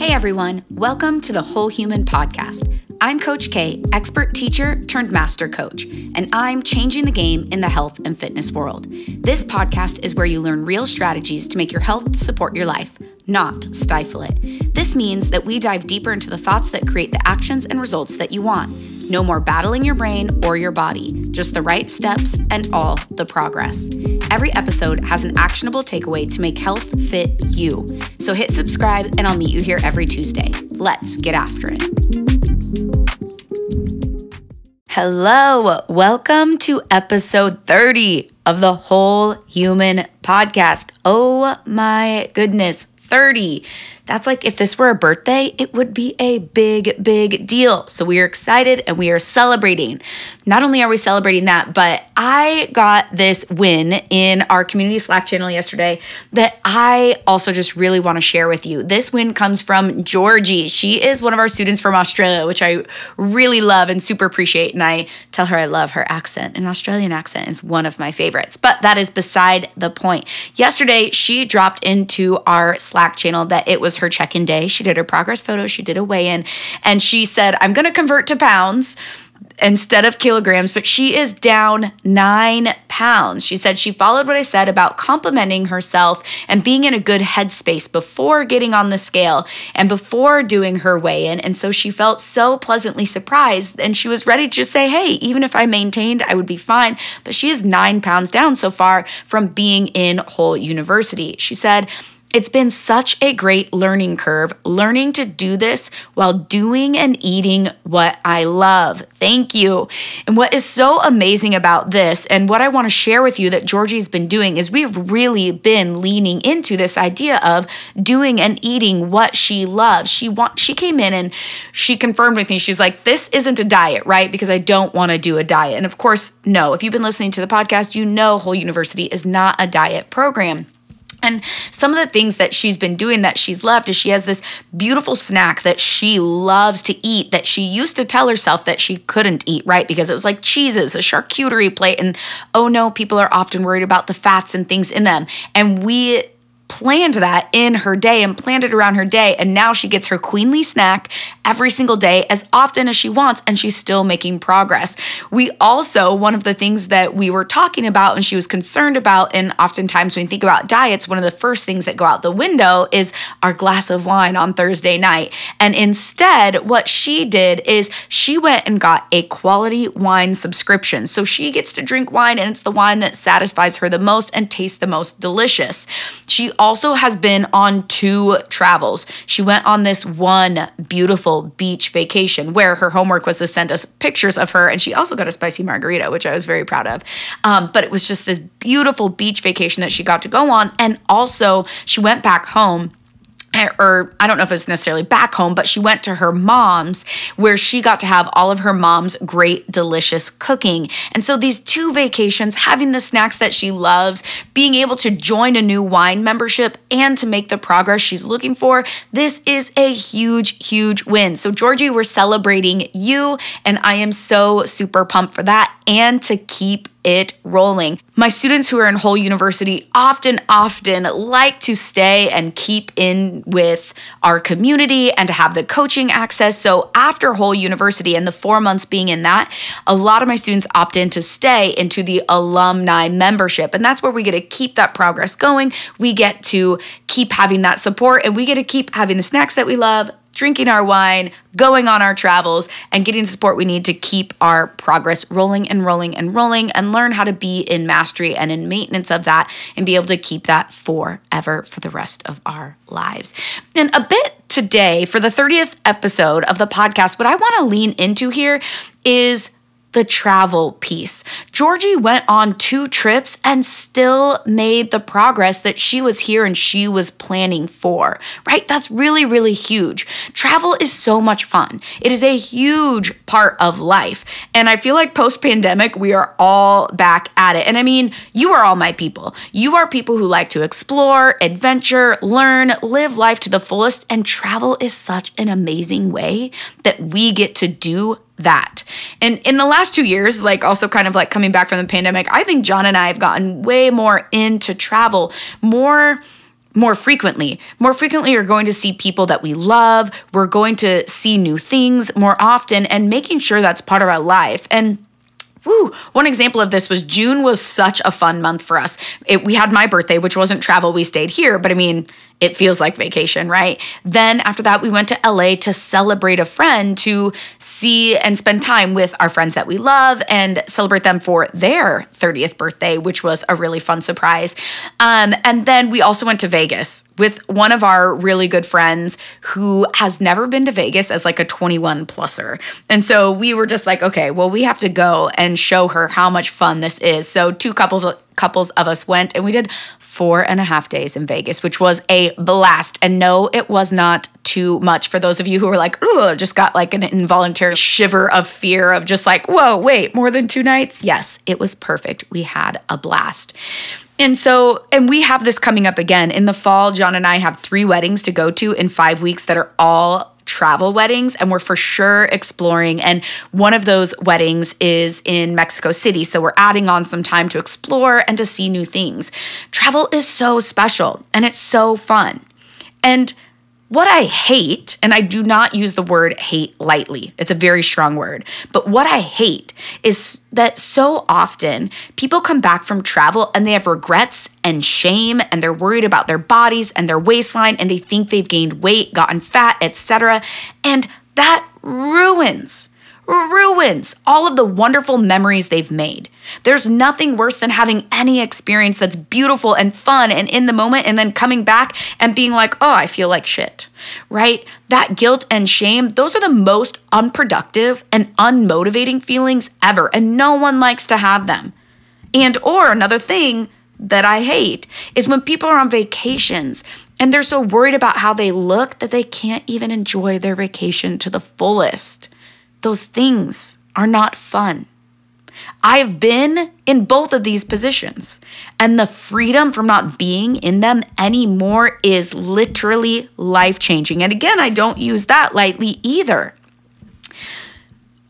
Hey everyone, welcome to the Whole Human Podcast. I'm Coach K, expert teacher turned master coach, and I'm changing the game in the health and fitness world. This podcast is where you learn real strategies to make your health support your life, not stifle it. This means that we dive deeper into the thoughts that create the actions and results that you want. No more battling your brain or your body, just the right steps and all the progress. Every episode has an actionable takeaway to make health fit you. So hit subscribe, and I'll meet you here every Tuesday. Let's get after it. Hello, welcome to episode 30 of the Whole Human Podcast. Oh my goodness, 30. That's like if this were a birthday, it would be a big, big deal. So we are excited and we are celebrating. Not only are we celebrating that, but I got this win in our community Slack channel yesterday that I also just really want to share with you. This win comes from Georgie. She is one of our students from Australia, which I really love and super appreciate. And I tell her I love her accent. An Australian accent is one of my favorites, but that is beside the point. Yesterday, she dropped into our Slack channel that it was her check in day. She did her progress photo, she did a weigh in, and she said, I'm going to convert to pounds instead of kilograms, but she is down nine pounds. She said she followed what I said about complimenting herself and being in a good headspace before getting on the scale and before doing her weigh in. And so she felt so pleasantly surprised and she was ready to say, hey, even if I maintained, I would be fine. But she is nine pounds down so far from being in whole university. She said, it's been such a great learning curve, learning to do this while doing and eating what I love. Thank you. And what is so amazing about this, and what I want to share with you that Georgie's been doing, is we've really been leaning into this idea of doing and eating what she loves. She want she came in and she confirmed with me. She's like, "This isn't a diet, right? Because I don't want to do a diet." And of course, no. If you've been listening to the podcast, you know Whole University is not a diet program. And some of the things that she's been doing that she's loved is she has this beautiful snack that she loves to eat that she used to tell herself that she couldn't eat, right? Because it was like cheeses, a charcuterie plate. And oh no, people are often worried about the fats and things in them. And we planned that in her day and planned it around her day. And now she gets her queenly snack every single day as often as she wants, and she's still making progress. We also, one of the things that we were talking about and she was concerned about, and oftentimes when we think about diets, one of the first things that go out the window is our glass of wine on Thursday night. And instead, what she did is she went and got a quality wine subscription. So she gets to drink wine, and it's the wine that satisfies her the most and tastes the most delicious. She also has been on two travels. She went on this one beautiful beach vacation where her homework was to send us pictures of her, and she also got a spicy margarita, which I was very proud of. Um, but it was just this beautiful beach vacation that she got to go on. And also, she went back home Eh, or I don't know if it was necessarily back home, but she went to her mom's where she got to have all of her mom's great, delicious cooking. And so these two vacations, having the snacks that she loves, being able to join a new wine membership and to make the progress she's looking for, this is a huge, huge win. So, Georgie, we're celebrating you, and I am so super pumped for that and to keep it rolling. My students who are in whole university often, often like to stay and keep in with our community and to have the coaching access. So after whole university and the four months being in that, a lot of my students opt in to stay into the alumni membership. And that's where we get to keep that progress going. We get to keep having that support and we get to keep having the snacks that we love, drinking our wine, going on our travels, and getting the support we need to keep our progress rolling and rolling and rolling and learn how to be in mastery and in maintenance of that and be able to keep that forever for the rest of our lives. And a bit today for the 30th episode of the podcast, what I want to lean into here is the travel piece. Georgie went on two trips and still made the progress that she was here and she was planning for, right? That's really, really huge. Travel is so much fun. It is a huge part of life. And I feel like post pandemic, we are all back at it. And I mean, you are all my people. You are people who like to explore, adventure, learn, live life to the fullest. And travel is such an amazing way that we get to do that. And in the last two years, like also kind of like coming back from the pandemic, I think John and I have gotten way more into travel, more more frequently. More frequently, you're going to see people that we love. We're going to see new things more often and making sure that's part of our life. And Woo. One example of this was June was such a fun month for us. It, we had my birthday, which wasn't travel. We stayed here, but I mean, it feels like vacation, right? Then after that, we went to LA to celebrate a friend, to see and spend time with our friends that we love and celebrate them for their 30th birthday, which was a really fun surprise. Um, and then we also went to Vegas with one of our really good friends who has never been to Vegas as like a 21 pluser. And so we were just like, okay, well, we have to go and show her how much fun this is. So two couples couples of us went and we did four and a half days in Vegas, which was a blast. And no, it was not too much for those of you who were like, oh, just got like an involuntary shiver of fear of just like, whoa, wait, more than two nights? Yes, it was perfect. We had a blast. And so, and we have this coming up again in the fall. John and I have three weddings to go to in five weeks that are all travel weddings and we're for sure exploring. And one of those weddings is in Mexico City. So we're adding on some time to explore and to see new things. Travel is so special and it's so fun. And what I hate, and I do not use the word hate lightly, it's a very strong word, but what I hate is that so often people come back from travel and they have regrets and shame and they're worried about their bodies and their waistline and they think they've gained weight, gotten fat, etc. And that ruins ruins all of the wonderful memories they've made. There's nothing worse than having any experience that's beautiful and fun and in the moment and then coming back and being like, oh, I feel like shit, right? That guilt and shame, those are the most unproductive and unmotivating feelings ever. And no one likes to have them. And, or another thing, that I hate is when people are on vacations and they're so worried about how they look that they can't even enjoy their vacation to the fullest those things are not fun. I've been in both of these positions, and the freedom from not being in them anymore is literally life changing. And again, I don't use that lightly either.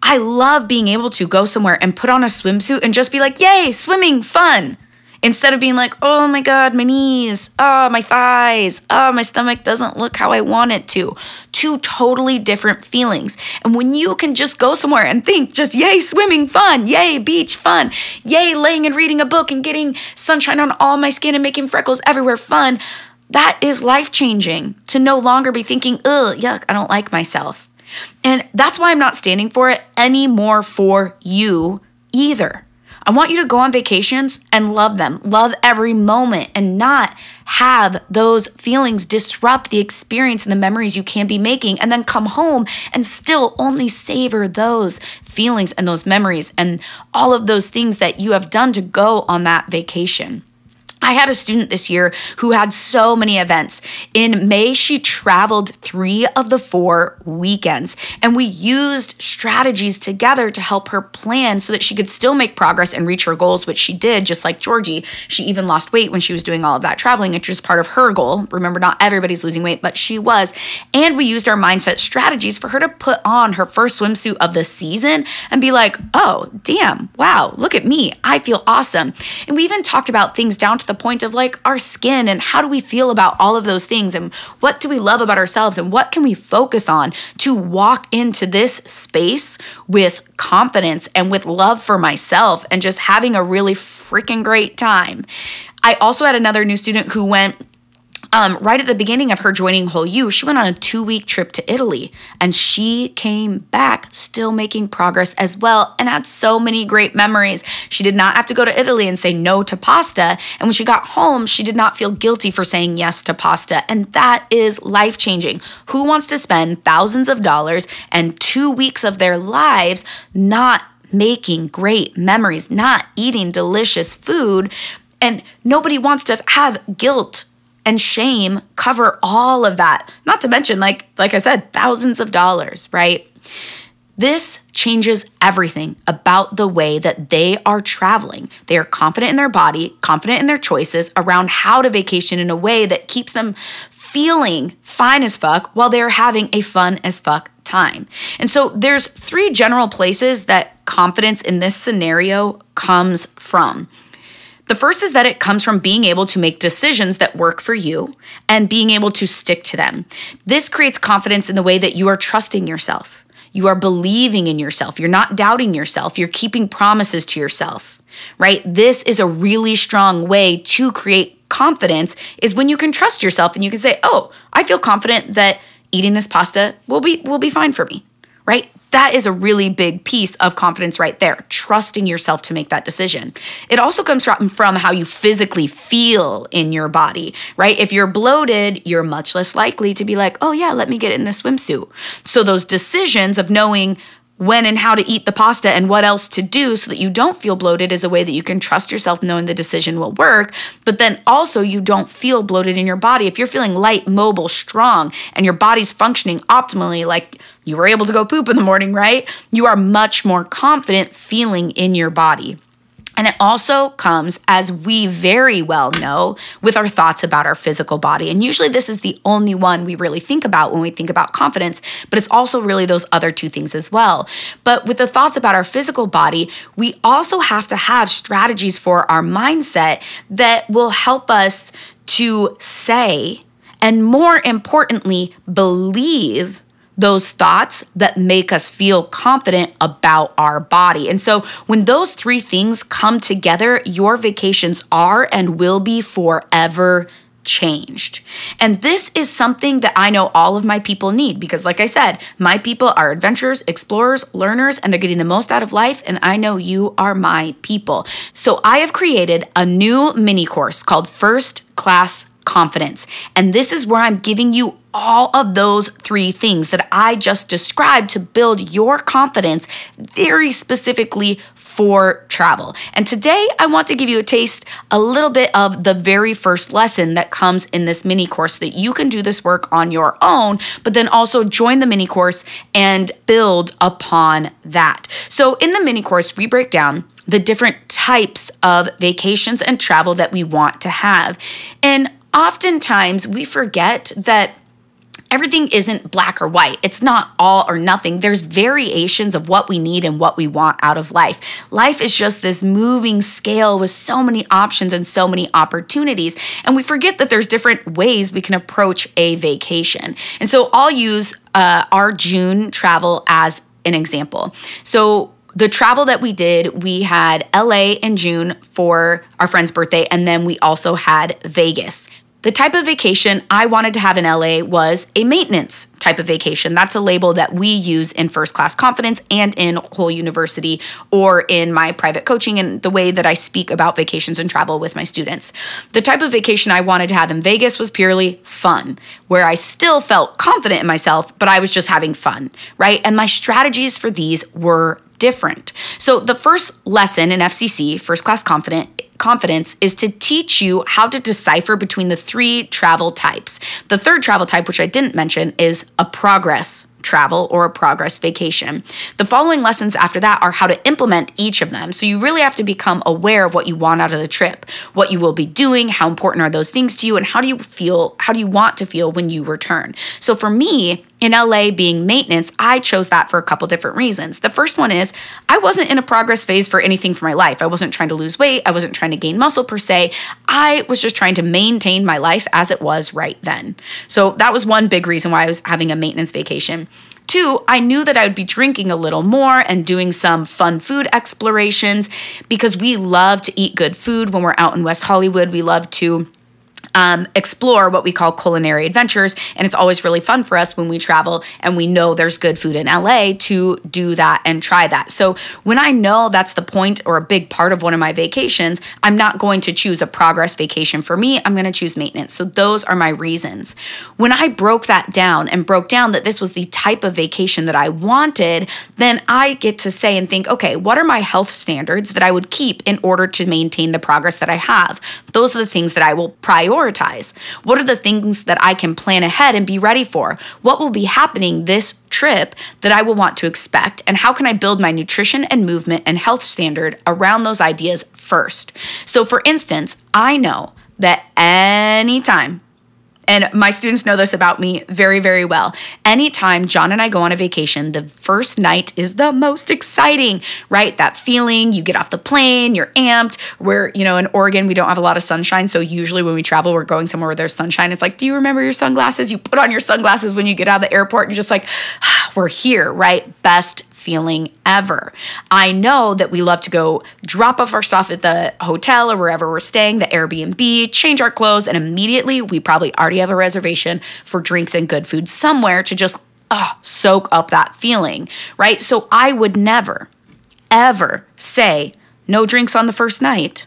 I love being able to go somewhere and put on a swimsuit and just be like, yay, swimming, fun. Instead of being like, oh my God, my knees, oh, my thighs, oh, my stomach doesn't look how I want it to. Two totally different feelings. And when you can just go somewhere and think, just yay, swimming, fun, yay, beach, fun, yay, laying and reading a book and getting sunshine on all my skin and making freckles everywhere, fun, that is life changing to no longer be thinking, ugh, yuck, I don't like myself. And that's why I'm not standing for it anymore for you either. I want you to go on vacations and love them, love every moment, and not have those feelings disrupt the experience and the memories you can be making, and then come home and still only savor those feelings and those memories and all of those things that you have done to go on that vacation. I had a student this year who had so many events. In May, she traveled three of the four weekends, and we used strategies together to help her plan so that she could still make progress and reach her goals, which she did, just like Georgie. She even lost weight when she was doing all of that traveling, which was part of her goal. Remember, not everybody's losing weight, but she was. And we used our mindset strategies for her to put on her first swimsuit of the season and be like, oh, damn, wow, look at me. I feel awesome. And we even talked about things down to the point of like our skin and how do we feel about all of those things and what do we love about ourselves and what can we focus on to walk into this space with confidence and with love for myself and just having a really freaking great time. I also had another new student who went um, right at the beginning of her joining Whole You, she went on a two week trip to Italy and she came back still making progress as well and had so many great memories. She did not have to go to Italy and say no to pasta. And when she got home, she did not feel guilty for saying yes to pasta. And that is life changing. Who wants to spend thousands of dollars and two weeks of their lives not making great memories, not eating delicious food? And nobody wants to have guilt and shame cover all of that. Not to mention like like I said thousands of dollars, right? This changes everything about the way that they are traveling. They are confident in their body, confident in their choices around how to vacation in a way that keeps them feeling fine as fuck while they're having a fun as fuck time. And so there's three general places that confidence in this scenario comes from. The first is that it comes from being able to make decisions that work for you and being able to stick to them. This creates confidence in the way that you are trusting yourself. You are believing in yourself. You're not doubting yourself. You're keeping promises to yourself, right? This is a really strong way to create confidence is when you can trust yourself and you can say, "Oh, I feel confident that eating this pasta will be will be fine for me." Right? That is a really big piece of confidence right there, trusting yourself to make that decision. It also comes from, how you physically feel in your body, right? If you're bloated, you're much less likely to be like, oh, yeah, let me get in this swimsuit. So, those decisions of knowing when and how to eat the pasta and what else to do so that you don't feel bloated is a way that you can trust yourself knowing the decision will work. But then also, you don't feel bloated in your body. If you're feeling light, mobile, strong, and your body's functioning optimally, like you were able to go poop in the morning, right? You are much more confident feeling in your body. And it also comes, as we very well know, with our thoughts about our physical body. And usually, this is the only one we really think about when we think about confidence, but it's also really those other two things as well. But with the thoughts about our physical body, we also have to have strategies for our mindset that will help us to say, and more importantly, believe those thoughts that make us feel confident about our body. And so when those three things come together, your vacations are and will be forever changed. And this is something that I know all of my people need because, like I said, my people are adventurers, explorers, learners, and they're getting the most out of life. And I know you are my people. So I have created a new mini course called First Class confidence. And this is where I'm giving you all of those three things that I just described to build your confidence very specifically for travel. And today I want to give you a taste, a little bit of the very first lesson that comes in this mini course that you can do this work on your own, but then also join the mini course and build upon that. So in the mini course, we break down the different types of vacations and travel that we want to have. And oftentimes we forget that everything isn't black or white. It's not all or nothing. There's variations of what we need and what we want out of life. Life is just this moving scale with so many options and so many opportunities. And we forget that there's different ways we can approach a vacation. And so I'll use uh, our June travel as an example. So the travel that we did, we had LA in June for our friend's birthday, and then we also had Vegas. The type of vacation I wanted to have in LA was a maintenance type of vacation. That's a label that we use in First Class Confidence and in Whole University or in my private coaching and the way that I speak about vacations and travel with my students. The type of vacation I wanted to have in Vegas was purely fun, where I still felt confident in myself, but I was just having fun, right? And my strategies for these were different. So the first lesson in FCC, First Class Confident, confidence is to teach you how to decipher between the three travel types. The third travel type, which I didn't mention, is a progress travel or a progress vacation. The following lessons after that are how to implement each of them. So you really have to become aware of what you want out of the trip, what you will be doing, how important are those things to you, and how do you feel, how do you want to feel when you return. So for me, in LA being maintenance, I chose that for a couple different reasons. The first one is I wasn't in a progress phase for anything for my life. I wasn't trying to lose weight, I wasn't trying to gain muscle per se. I was just trying to maintain my life as it was right then. So that was one big reason why I was having a maintenance vacation. Two, I knew that I would be drinking a little more and doing some fun food explorations because we love to eat good food when we're out in West Hollywood. We love to um, explore what we call culinary adventures. And it's always really fun for us when we travel and we know there's good food in LA to do that and try that. So when I know that's the point or a big part of one of my vacations, I'm not going to choose a progress vacation for me. I'm going to choose maintenance. So those are my reasons. When I broke that down and broke down that this was the type of vacation that I wanted, then I get to say and think, okay, what are my health standards that I would keep in order to maintain the progress that I have? Those are the things that I will prioritize prioritize? What are the things that I can plan ahead and be ready for? What will be happening this trip that I will want to expect? And how can I build my nutrition and movement and health standard around those ideas first? So, for instance, I know that anytime And my students know this about me very, very well. Anytime John and I go on a vacation, the first night is the most exciting, right? That feeling, you get off the plane, you're amped. We're, you know, in Oregon, we don't have a lot of sunshine. So usually when we travel, we're going somewhere where there's sunshine. It's like, do you remember your sunglasses? You put on your sunglasses when you get out of the airport and you're just like, ah, we're here, right? Best feeling ever. I know that we love to go drop off our stuff at the hotel or wherever we're staying, the Airbnb, change our clothes, and immediately we probably already have a reservation for drinks and good food somewhere to just uh, soak up that feeling, right? So I would never, ever say no drinks on the first night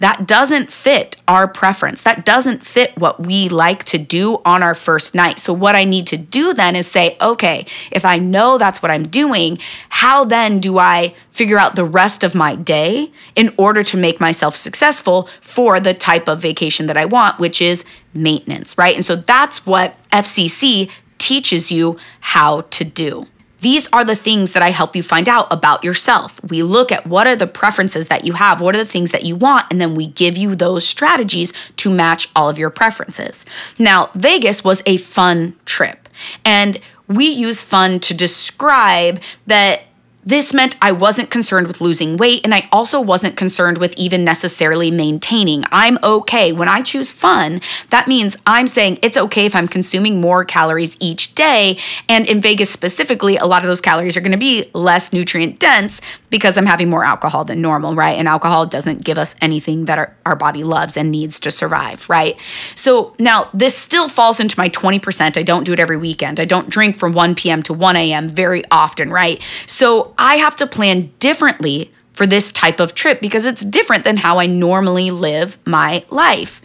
that doesn't fit our preference. That doesn't fit what we like to do on our first night. So, what I need to do then is say, okay, if I know that's what I'm doing, how then do I figure out the rest of my day in order to make myself successful for the type of vacation that I want, which is maintenance, right? And so that's what FCC teaches you how to do. These are the things that I help you find out about yourself. We look at what are the preferences that you have, what are the things that you want, and then we give you those strategies to match all of your preferences. Now, Vegas was a fun trip, and we use fun to describe that this meant I wasn't concerned with losing weight, and I also wasn't concerned with even necessarily maintaining. I'm okay. When I choose fun, that means I'm saying it's okay if I'm consuming more calories each day. And in Vegas specifically, a lot of those calories are to be less nutrient dense because I'm having more alcohol than normal, right? And alcohol doesn't give us anything that our, our body loves and needs to survive, right? So now this still falls into my 20%. I don't do it every weekend. I don't drink from 1 p.m. to 1 a.m. very often, right? So I have to plan differently for this type of trip because it's different than how I normally live my life.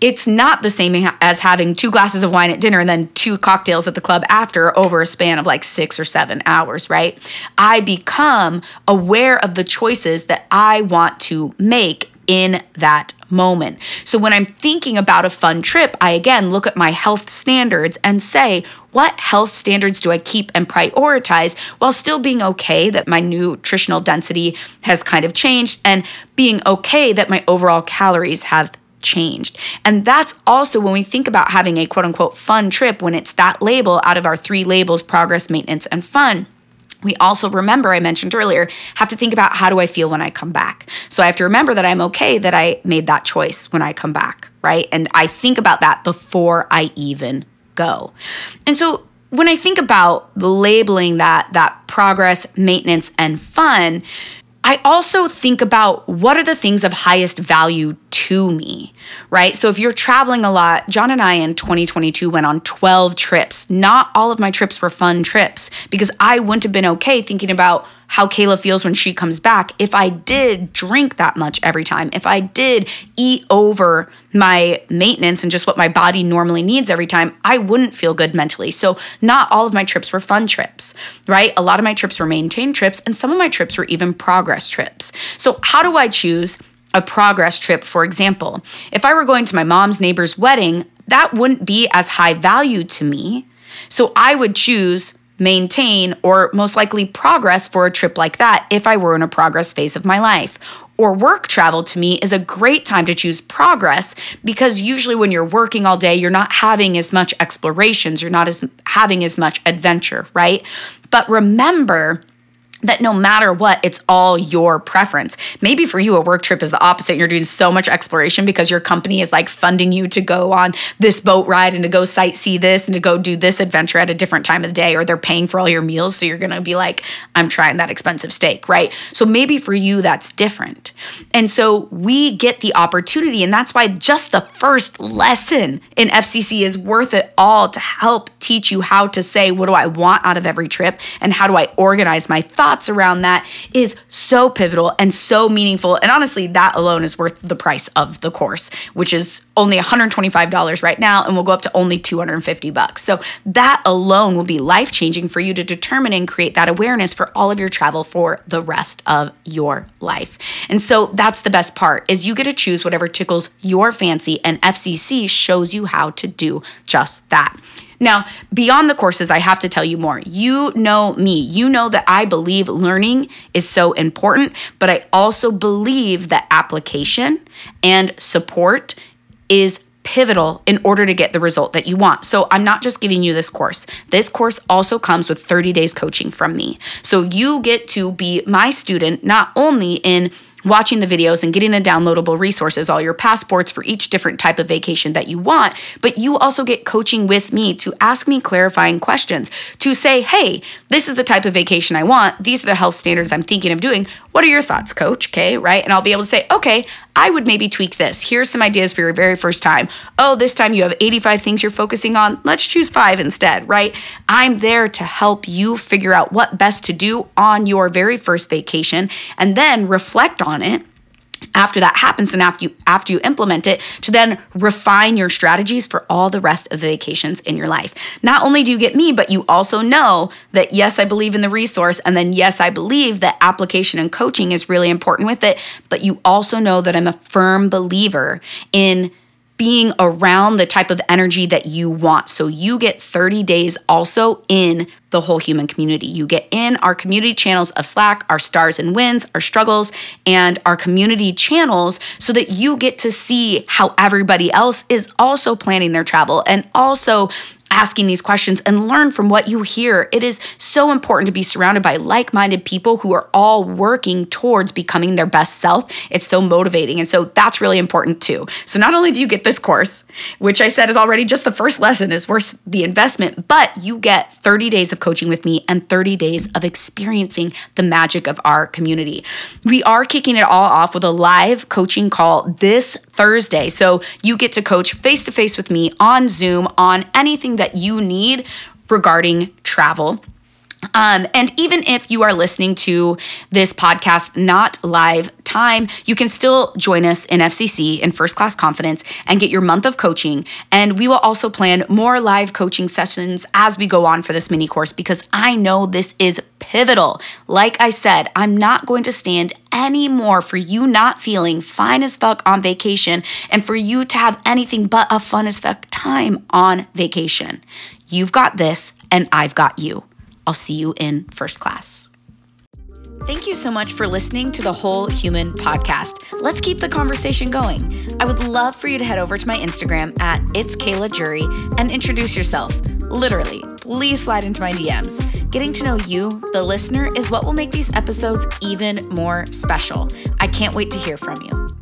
It's not the same as having two glasses of wine at dinner and then two cocktails at the club after over a span of like six or seven hours, right? I become aware of the choices that I want to make in that moment. So when I'm thinking about a fun trip, I again look at my health standards and say, what health standards do I keep and prioritize while still being okay that my nutritional density has kind of changed and being okay that my overall calories have changed. And that's also when we think about having a quote unquote fun trip, when it's that label out of our three labels progress, maintenance, and fun we also remember i mentioned earlier have to think about how do i feel when i come back. So i have to remember that i'm okay that i made that choice when i come back right? And i think about that before i even go. And so when i think about labeling that that progress maintenance and fun I also think about what are the things of highest value to me, right? So if you're traveling a lot, John and I in 2022 went on 12 trips. Not all of my trips were fun trips because I wouldn't have been okay thinking about how Kayla feels when she comes back if I did drink that much every time, if I did eat over my maintenance and just what my body normally needs every time, I wouldn't feel good mentally. So, not all of my trips were fun trips, right? A lot of my trips were maintained trips, and some of my trips were even progress trips. So, how do I choose? A progress trip, for example. If I were going to my mom's neighbor's wedding, that wouldn't be as high value to me. So I would choose maintain, or most likely progress for a trip like that if I were in a progress phase of my life. Or work travel to me is a great time to choose progress because usually when you're working all day, you're not having as much explorations, you're not as having as much adventure, right? But remember, that no matter what, it's all your preference. Maybe for you, a work trip is the opposite. You're doing so much exploration because your company is like funding you to go on this boat ride and to go sightsee this and to go do this adventure at a different time of the day, or they're paying for all your meals. So you're gonna be like, I'm trying that expensive steak, right? So maybe for you, that's different. And so we get the opportunity, and that's why just the first lesson in FCC is worth it all to help teach you how to say, what do I want out of every trip and how do I organize my thoughts around that is so pivotal and so meaningful. And honestly, that alone is worth the price of the course, which is only $125 right now and will go up to only 250 bucks. So that alone will be life-changing for you to determine and create that awareness for all of your travel for the rest of your life. And so that's the best part is you get to choose whatever tickles your fancy and FCC shows you how to do just that. Now, beyond the courses, I have to tell you more. You know me. You know that I believe learning is so important, but I also believe that application and support is pivotal in order to get the result that you want. So I'm not just giving you this course. This course also comes with 30 days coaching from me. So you get to be my student not only in watching the videos and getting the downloadable resources, all your passports for each different type of vacation that you want. But you also get coaching with me to ask me clarifying questions, to say, hey, this is the type of vacation I want. These are the health standards I'm thinking of doing. What are your thoughts, coach? Okay, right? And I'll be able to say, okay, I would maybe tweak this. Here's some ideas for your very first time. Oh, this time you have 85 things you're focusing on. Let's choose five instead, right? I'm there to help you figure out what best to do on your very first vacation and then reflect on it after that happens and after you after you implement it to then refine your strategies for all the rest of the vacations in your life not only do you get me but you also know that yes i believe in the resource and then yes i believe that application and coaching is really important with it but you also know that i'm a firm believer in being around the type of energy that you want. So you get 30 days also in the whole human community. You get in our community channels of Slack, our stars and wins, our struggles, and our community channels so that you get to see how everybody else is also planning their travel and also asking these questions and learn from what you hear. It is so important to be surrounded by like minded people who are all working towards becoming their best self. It's so motivating. And so that's really important too. So not only do you get this course, which I said is already just the first lesson is worth the investment, but you get 30 days of coaching with me and 30 days of experiencing the magic of our community. We are kicking it all off with a live coaching call this Thursday. So you get to coach face to face with me on Zoom on anything that you need regarding travel. Um, and even if you are listening to this podcast not live time, you can still join us in FCC in First Class Confidence and get your month of coaching. And we will also plan more live coaching sessions as we go on for this mini course because I know this is pivotal. Like I said, I'm not going to stand anymore for you not feeling fine as fuck on vacation and for you to have anything but a fun as fuck time on vacation. You've got this, and I've got you. I'll see you in first class. Thank you so much for listening to the Whole Human podcast. Let's keep the conversation going. I would love for you to head over to my Instagram at It's Kayla Jury and introduce yourself. Literally, please slide into my DMs. Getting to know you, the listener, is what will make these episodes even more special. I can't wait to hear from you.